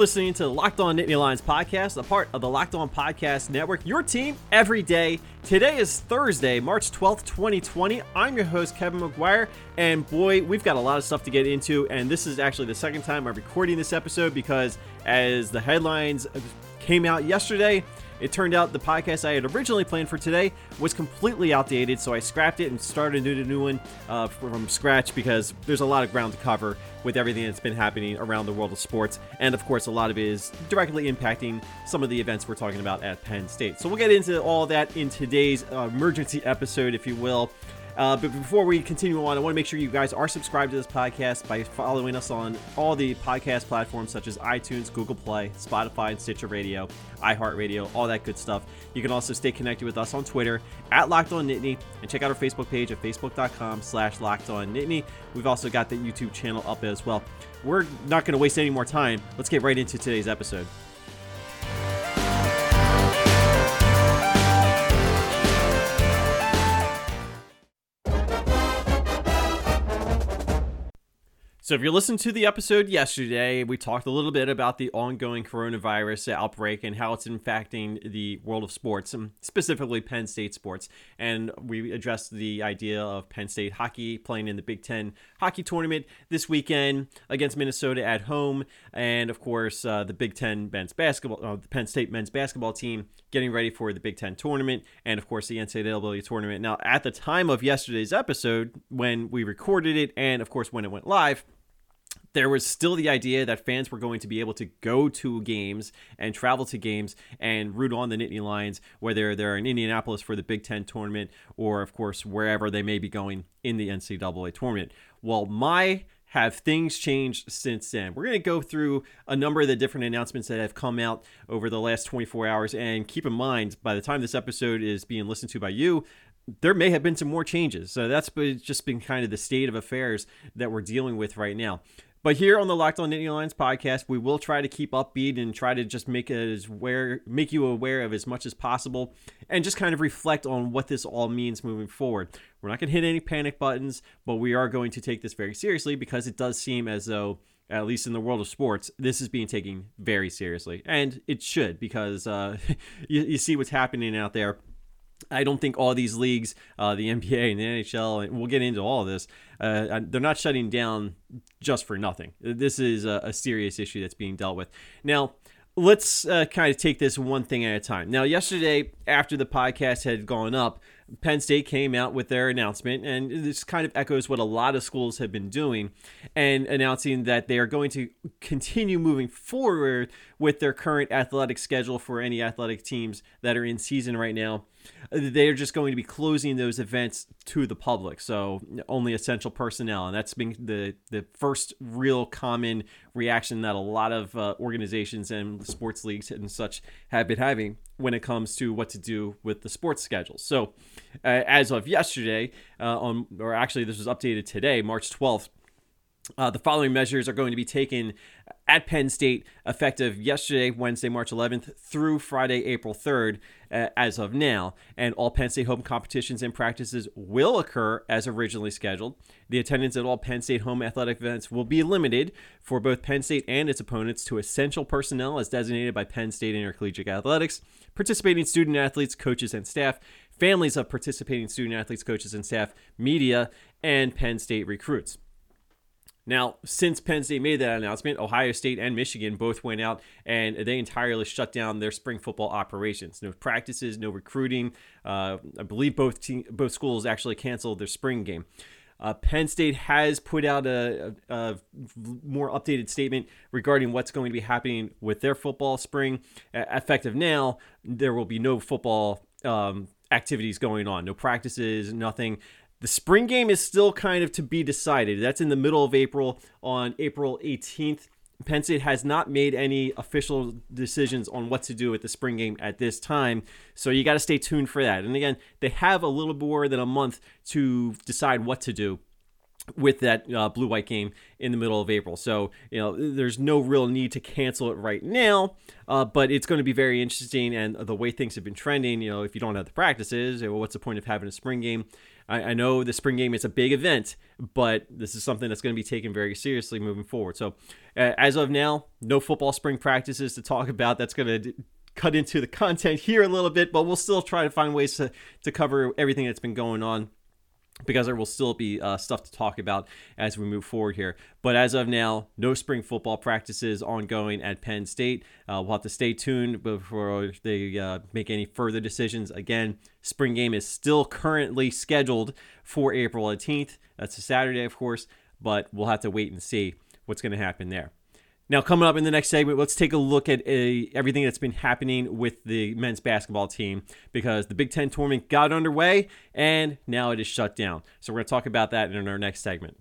listening to the Locked On Nittany Lions podcast, a part of the Locked On Podcast Network, your team every day. Today is Thursday, March 12th, 2020. I'm your host, Kevin McGuire, and boy, we've got a lot of stuff to get into. And this is actually the second time I'm recording this episode because as the headlines came out yesterday, it turned out the podcast I had originally planned for today was completely outdated, so I scrapped it and started a new one uh, from scratch because there's a lot of ground to cover with everything that's been happening around the world of sports. And of course, a lot of it is directly impacting some of the events we're talking about at Penn State. So we'll get into all that in today's uh, emergency episode, if you will. Uh, but before we continue on, I want to make sure you guys are subscribed to this podcast by following us on all the podcast platforms such as iTunes, Google Play, Spotify, and Stitcher Radio, iHeartRadio, all that good stuff. You can also stay connected with us on Twitter at Locked On Nittany and check out our Facebook page at facebook.com slash Locked On Nittany. We've also got the YouTube channel up as well. We're not going to waste any more time. Let's get right into today's episode. So, if you're listening to the episode yesterday, we talked a little bit about the ongoing coronavirus outbreak and how it's impacting the world of sports, and specifically Penn State sports. And we addressed the idea of Penn State hockey playing in the Big Ten hockey tournament this weekend against Minnesota at home. And of course, uh, the Big Ten men's basketball, uh, the Penn State men's basketball team getting ready for the Big Ten tournament and, of course, the NCAA tournament. Now, at the time of yesterday's episode, when we recorded it, and of course, when it went live, there was still the idea that fans were going to be able to go to games and travel to games and root on the Nittany Lions, whether they're in Indianapolis for the Big Ten tournament or, of course, wherever they may be going in the NCAA tournament. Well, my have things changed since then? We're going to go through a number of the different announcements that have come out over the last 24 hours. And keep in mind, by the time this episode is being listened to by you, there may have been some more changes. So that's just been kind of the state of affairs that we're dealing with right now. But here on the Locked On Nittany Lions podcast, we will try to keep upbeat and try to just make as aware, make you aware of as much as possible, and just kind of reflect on what this all means moving forward. We're not going to hit any panic buttons, but we are going to take this very seriously because it does seem as though, at least in the world of sports, this is being taken very seriously, and it should because uh, you, you see what's happening out there I don't think all these leagues, uh, the NBA and the NHL, and we'll get into all this, uh, they're not shutting down just for nothing. This is a, a serious issue that's being dealt with. Now, let's uh, kind of take this one thing at a time. Now, yesterday, after the podcast had gone up, Penn State came out with their announcement, and this kind of echoes what a lot of schools have been doing, and announcing that they are going to continue moving forward with their current athletic schedule for any athletic teams that are in season right now they're just going to be closing those events to the public. So only essential personnel. And that's been the the first real common reaction that a lot of uh, organizations and sports leagues and such have been having when it comes to what to do with the sports schedules. So uh, as of yesterday uh, on or actually this was updated today march 12th uh, the following measures are going to be taken at Penn State effective yesterday, Wednesday, March 11th, through Friday, April 3rd, uh, as of now. And all Penn State home competitions and practices will occur as originally scheduled. The attendance at all Penn State home athletic events will be limited for both Penn State and its opponents to essential personnel as designated by Penn State Intercollegiate Athletics, participating student athletes, coaches, and staff, families of participating student athletes, coaches, and staff, media, and Penn State recruits. Now, since Penn State made that announcement, Ohio State and Michigan both went out and they entirely shut down their spring football operations. No practices, no recruiting. Uh, I believe both te- both schools actually canceled their spring game. Uh, Penn State has put out a, a, a, more updated statement regarding what's going to be happening with their football spring. Effective now, there will be no football um, activities going on, no practices, nothing. The spring game is still kind of to be decided. That's in the middle of April on April 18th. Penn State has not made any official decisions on what to do with the spring game at this time, so you got to stay tuned for that. And again, they have a little more than a month to decide what to do with that uh, blue white game in the middle of April. So, you know, there's no real need to cancel it right now, uh, but it's going to be very interesting. And the way things have been trending, you know, if you don't have the practices, what's the point of having a spring game? I, I know the spring game is a big event, but this is something that's going to be taken very seriously moving forward. So, uh, as of now, no football spring practices to talk about. That's going to d- cut into the content here a little bit, but we'll still try to find ways to, to cover everything that's been going on because there will still be uh, stuff to talk about as we move forward here. But as of now, no spring football practices ongoing at Penn State. Uh, we'll have to stay tuned before they uh, make any further decisions. Again, spring game is still currently scheduled for April 18th. That's a Saturday, of course, but we'll have to wait and see what's going to happen there. Now, coming up in the next segment, let's take a look at a, everything that's been happening with the men's basketball team because the Big Ten tournament got underway and now it is shut down. So, we're going to talk about that in our next segment.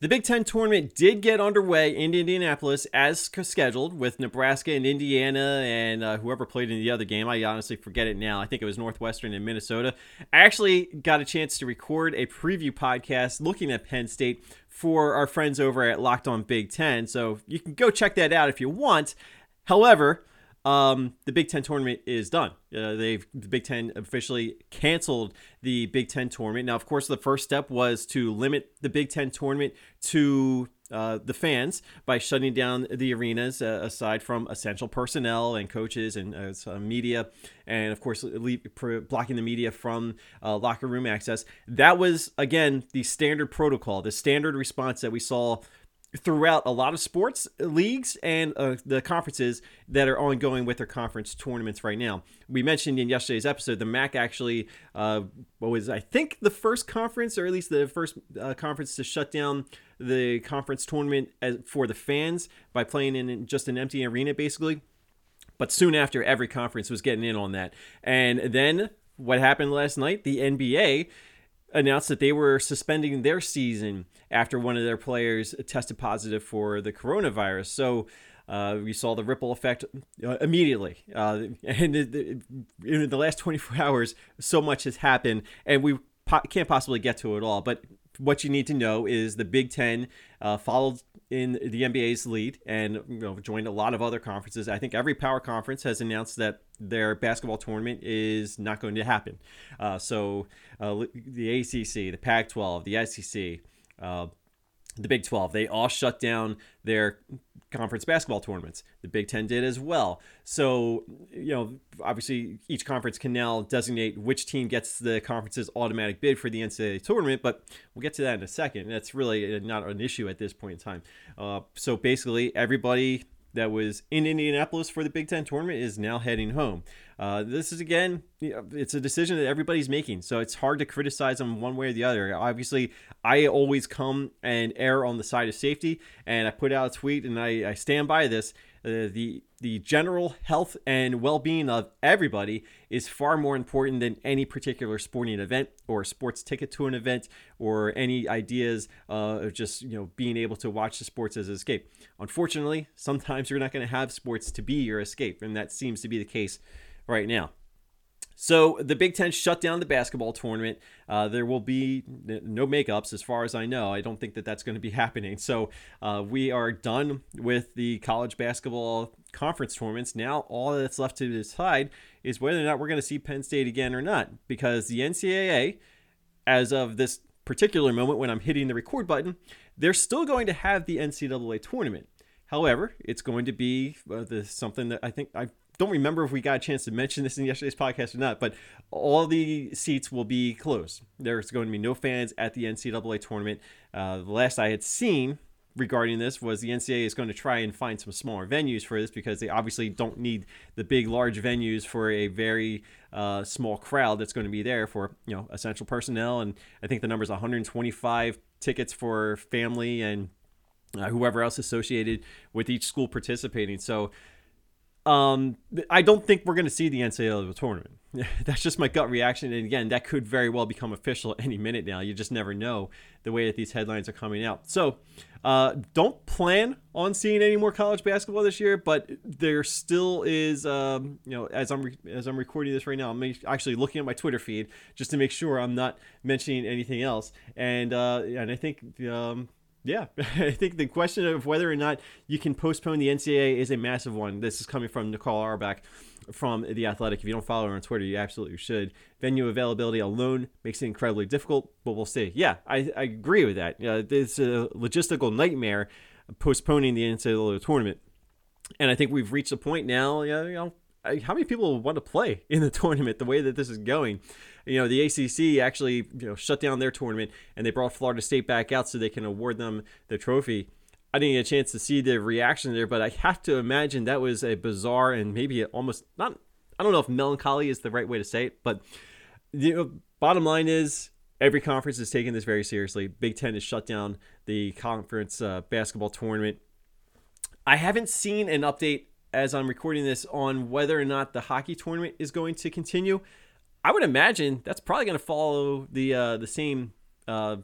The Big Ten tournament did get underway in Indianapolis as scheduled with Nebraska and Indiana and uh, whoever played in the other game. I honestly forget it now. I think it was Northwestern and Minnesota. I actually got a chance to record a preview podcast looking at Penn State for our friends over at Locked On Big Ten. So you can go check that out if you want. However, um, the Big Ten tournament is done. Uh, they've the Big Ten officially canceled the Big Ten tournament. Now, of course, the first step was to limit the Big Ten tournament to uh, the fans by shutting down the arenas, uh, aside from essential personnel and coaches and uh, media, and of course, leave, blocking the media from uh, locker room access. That was again the standard protocol, the standard response that we saw throughout a lot of sports leagues and uh, the conferences that are ongoing with their conference tournaments right now. We mentioned in yesterday's episode the MAC actually uh, was I think the first conference or at least the first uh, conference to shut down the conference tournament as, for the fans by playing in just an empty arena basically. But soon after, every conference was getting in on that. And then what happened last night? The NBA announced that they were suspending their season after one of their players tested positive for the coronavirus. So uh, we saw the ripple effect uh, immediately. Uh, and in the last 24 hours, so much has happened, and we po- can't possibly get to it all. But what you need to know is the Big Ten uh, followed in the NBA's lead and you know, joined a lot of other conferences. I think every power conference has announced that their basketball tournament is not going to happen. Uh, so uh, the ACC, the Pac-12, the SEC, uh, the Big 12, they all shut down their conference basketball tournaments. The Big Ten did as well. So, you know, obviously each conference can now designate which team gets the conference's automatic bid for the NCAA tournament, but we'll get to that in a second. That's really not an issue at this point in time. Uh, so basically, everybody that was in Indianapolis for the Big Ten tournament is now heading home. Uh, this is again, it's a decision that everybody's making, so it's hard to criticize them one way or the other. Obviously, I always come and err on the side of safety, and I put out a tweet, and I, I stand by this. Uh, the the general health and well-being of everybody is far more important than any particular sporting event or sports ticket to an event or any ideas uh, of just you know being able to watch the sports as an escape. Unfortunately sometimes you're not going to have sports to be your escape and that seems to be the case right now so the Big Ten shut down the basketball tournament. Uh, there will be no makeups, as far as I know. I don't think that that's going to be happening. So uh, we are done with the college basketball conference tournaments. Now all that's left to decide is whether or not we're going to see Penn State again or not, because the NCAA, as of this particular moment when I'm hitting the record button, they're still going to have the NCAA tournament. However, it's going to be uh, the, something that I think I don't remember if we got a chance to mention this in yesterday's podcast or not, but all the seats will be closed. There's going to be no fans at the NCAA tournament. Uh, the last I had seen regarding this was the NCAA is going to try and find some smaller venues for this because they obviously don't need the big, large venues for a very uh, small crowd that's going to be there for you know essential personnel. And I think the number is 125 tickets for family and uh, whoever else associated with each school participating. So um, I don't think we're going to see the NCAA tournament. that's just my gut reaction. And again, that could very well become official any minute now. You just never know the way that these headlines are coming out. So uh, don't plan on seeing any more college basketball this year, but there still is, um, you know, as I'm re- as I'm recording this right now, I'm actually looking at my Twitter feed just to make sure I'm not mentioning anything else. And uh, and I think. Um, yeah, I think the question of whether or not you can postpone the NCAA is a massive one. This is coming from Nicole Auerbach from The Athletic. If you don't follow her on Twitter, you absolutely should. Venue availability alone makes it incredibly difficult, but we'll see. Yeah, I, I agree with that. Uh, it's a logistical nightmare postponing the NCAA tournament. And I think we've reached a point now, you know, how many people want to play in the tournament the way that this is going? You know, the ACC actually, you know, shut down their tournament and they brought Florida State back out so they can award them the trophy. I didn't get a chance to see the reaction there, but I have to imagine that was a bizarre and maybe almost not. I don't know if melancholy is the right way to say it, but the bottom line is every conference is taking this very seriously. Big Ten has shut down the conference uh, basketball tournament. I haven't seen an update as I'm recording this on whether or not the hockey tournament is going to continue. I would imagine that's probably going to follow the uh, the same uh,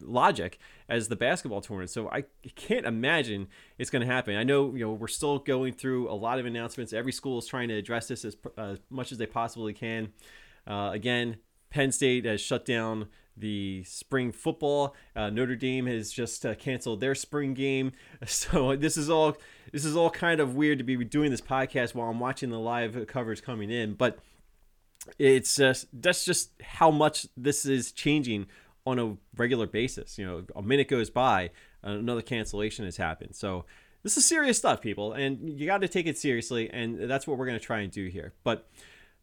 logic as the basketball tournament. So I can't imagine it's going to happen. I know you know we're still going through a lot of announcements. Every school is trying to address this as uh, much as they possibly can. Uh, again, Penn State has shut down the spring football. Uh, Notre Dame has just uh, canceled their spring game. So this is all this is all kind of weird to be doing this podcast while I'm watching the live coverage coming in, but it's just that's just how much this is changing on a regular basis. You know, a minute goes by, another cancellation has happened. So this is serious stuff, people, and you got to take it seriously, and that's what we're going to try and do here. But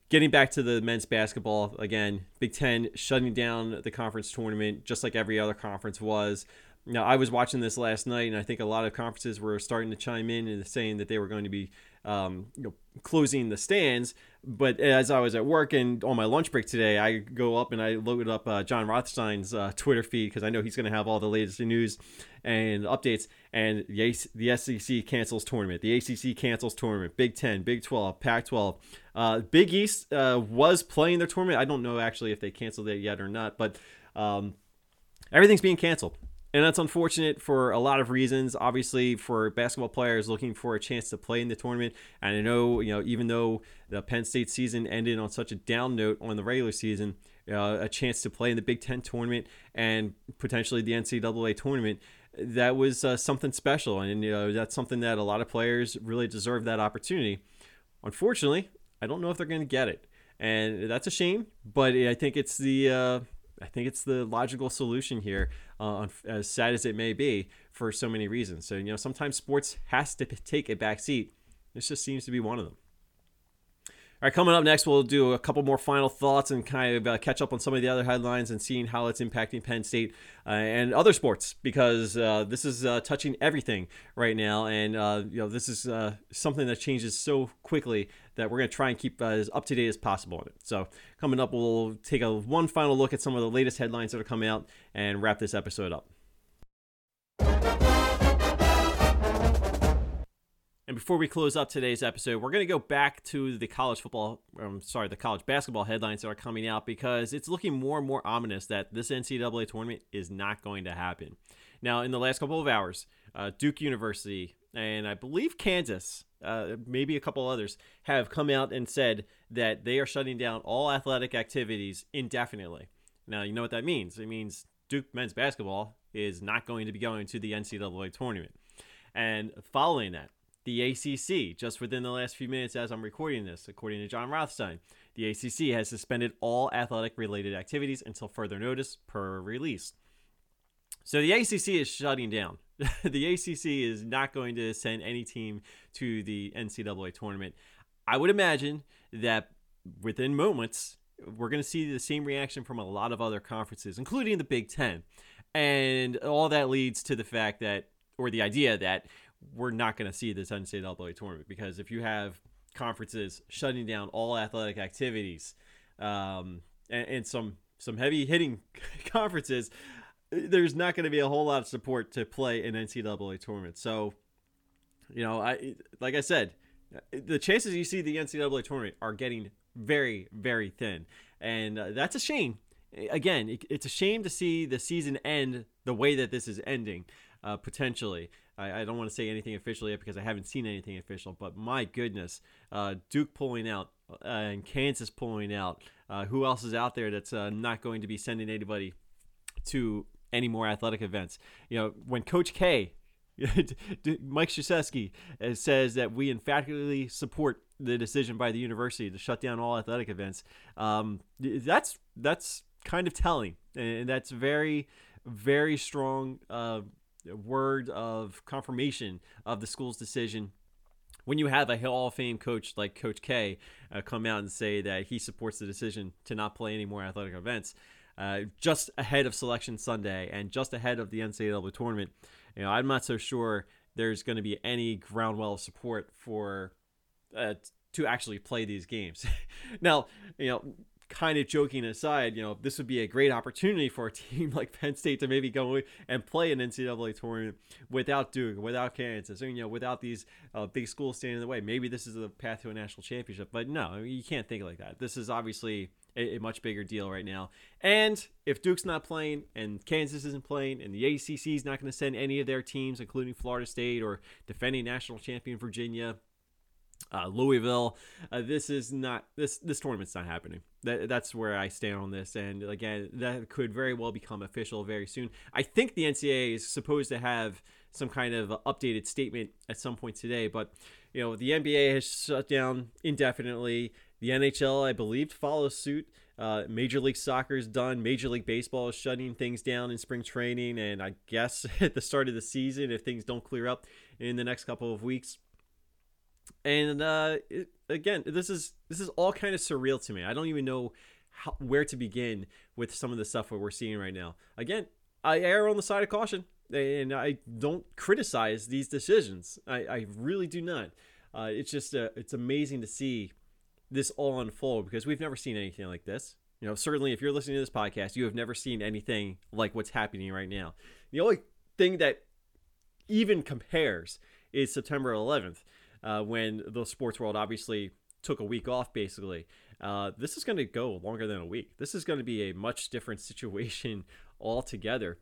getting back to the men's basketball again, Big Ten shutting down the conference tournament just like every other conference was. Now, I was watching this last night, and I think a lot of conferences were starting to chime in and saying that they were going to be um, you know, closing the stands. But as I was at work and on my lunch break today, I go up and I loaded up uh, Jon Rothstein's uh, Twitter feed because I know he's going to have all the latest news and updates. And the, the SEC cancels tournament, the ACC cancels tournament, Big Ten, Big Twelve, Pac twelve, uh, Big East uh, was playing their tournament. I don't know actually if they canceled it yet or not, but um, everything's being canceled and that's unfortunate for a lot of reasons. Obviously, for basketball players looking for a chance to play in the tournament, and I know you know even though the Penn State season ended on such a down note on the regular season, uh, a chance to play in the Big Ten tournament and potentially the NCAA tournament. That was uh, something special, and you know, that's something that a lot of players really deserve that opportunity. Unfortunately, I don't know if they're going to get it, and that's a shame. But I think it's the uh, I think it's the logical solution here, uh, as sad as it may be, for so many reasons. So you know, sometimes sports has to take a back seat. This just seems to be one of them. All right, coming up next, we'll do a couple more final thoughts and kind of uh, catch up on some of the other headlines and seeing how it's impacting Penn State uh, and other sports because uh, this is uh, touching everything right now, and uh, you know this is uh, something that changes so quickly that we're going to try and keep as up to date as possible on it. So coming up, we'll take a one final look at some of the latest headlines that are coming out and wrap this episode up. And before we close up today's episode, we're going to go back to the college football, um, sorry, the college basketball headlines that are coming out because it's looking more and more ominous that this NCAA tournament is not going to happen. Now, in the last couple of hours, uh, Duke University and I believe Kansas, uh, maybe a couple others, have come out and said that they are shutting down all athletic activities indefinitely. Now, you know what that means? It means Duke men's basketball is not going to be going to the NCAA tournament. And following that, the ACC, just within the last few minutes as I'm recording this, according to Jon Rothstein, the ACC has suspended all athletic related activities until further notice per release. So the ACC is shutting down. the ACC is not going to send any team to the NCAA tournament. I would imagine that within moments, we're going to see the same reaction from a lot of other conferences, including the Big Ten. And all that leads to the fact that, or the idea that we're not going to see this NCAA tournament because if you have conferences shutting down all athletic activities um, and, and some some heavy hitting conferences, there's not going to be a whole lot of support to play an NCAA tournament. So, you know, I like I said, the chances you see the NCAA tournament are getting very, very thin. And uh, that's a shame. Again, it, it's a shame to see the season end the way that this is ending, uh, potentially. I, I, don't want to say anything official yet because I haven't seen anything official, but my goodness, uh, Duke pulling out uh, and Kansas pulling out. Uh, who else is out there that's uh, not going to be sending anybody to any more athletic events? You know, when Coach K Mike Krzyzewski uh, says that we emphatically support the decision by the university to shut down all athletic events. Um, that's that's kind of telling, and that's very very strong uh, word of confirmation of the school's decision. When you have a Hall of Fame coach like Coach K uh, come out and say that he supports the decision to not play any more athletic events, uh, just ahead of Selection Sunday and just ahead of the NCAA tournament, you know, I'm not so sure there's going to be any ground well of support for uh, to actually play these games. now, you know, kind of joking aside, you know, this would be a great opportunity for a team like Penn State to maybe go and play an NCAA tournament without Duke, without Kansas, you know, without these uh, big schools standing in the way. Maybe this is the path to a national championship, but no, you can't think like that. This is obviously a, a, much bigger deal right now. And if Duke's not playing and Kansas isn't playing and the ACC is not going to send any of their teams, including Florida State or defending national champion Virginia, uh, Louisville, uh, this is not this this tournament's not happening. That, that's where I stand on this. And again, that could very well become official very soon. I think the NCAA is supposed to have some kind of updated statement at some point today, but you know the NBA has shut down indefinitely. The NHL, I believe, follows suit. Uh, Major League Soccer is done. Major League Baseball is shutting things down in spring training, and I guess at the start of the season, if things don't clear up in the next couple of weeks. And uh, it, again, this is this is all kind of surreal to me. I don't even know how, where to begin with some of the stuff that we're seeing right now. Again, I err on the side of caution, and I don't criticize these decisions. I, I really do not. Uh, it's just uh, it's amazing to see this all unfold because we've never seen anything like this. You know, certainly if you're listening to this podcast, you have never seen anything like what's happening right now. The only thing that even compares is September 11th, uh, when the sports world obviously took a week off, basically. Uh, this is going to go longer than a week. This is going to be a much different situation altogether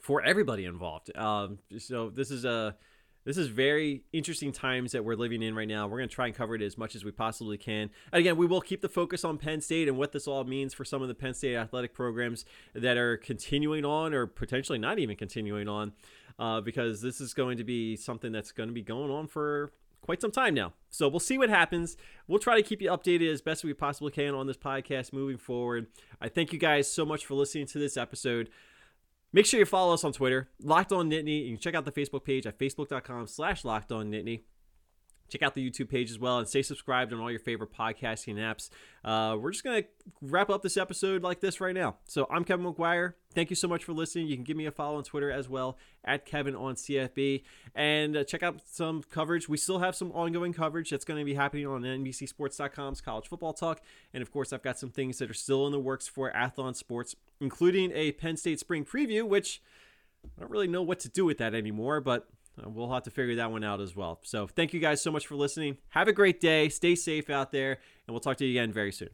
for everybody involved. Um, so this is a this is very interesting times that we're living in right now. We're going to try and cover it as much as we possibly can. And again, we will keep the focus on Penn State and what this all means for some of the Penn State athletic programs that are continuing on or potentially not even continuing on, uh, because this is going to be something that's going to be going on for quite some time now. So we'll see what happens. We'll try to keep you updated as best we possibly can on this podcast moving forward. I thank you guys so much for listening to this episode. Make sure you follow us on Twitter, Locked On Nittany. You can check out the Facebook page at facebook.com slash Locked On Nittany. Check out the YouTube page as well and stay subscribed on all your favorite podcasting apps. Uh, we're just going to wrap up this episode like this right now. So I'm Kevin McGuire. Thank you so much for listening. You can give me a follow on Twitter as well at Kevin on CFB and uh, check out some coverage. We still have some ongoing coverage that's going to be happening on NBCSports.com's college football talk. And of course, I've got some things that are still in the works for Athlon Sports, including a Penn State spring preview, which I don't really know what to do with that anymore, but Uh, we'll have to figure that one out as well. So thank you guys so much for listening. Have a great day. Stay safe out there, and we'll talk to you again very soon.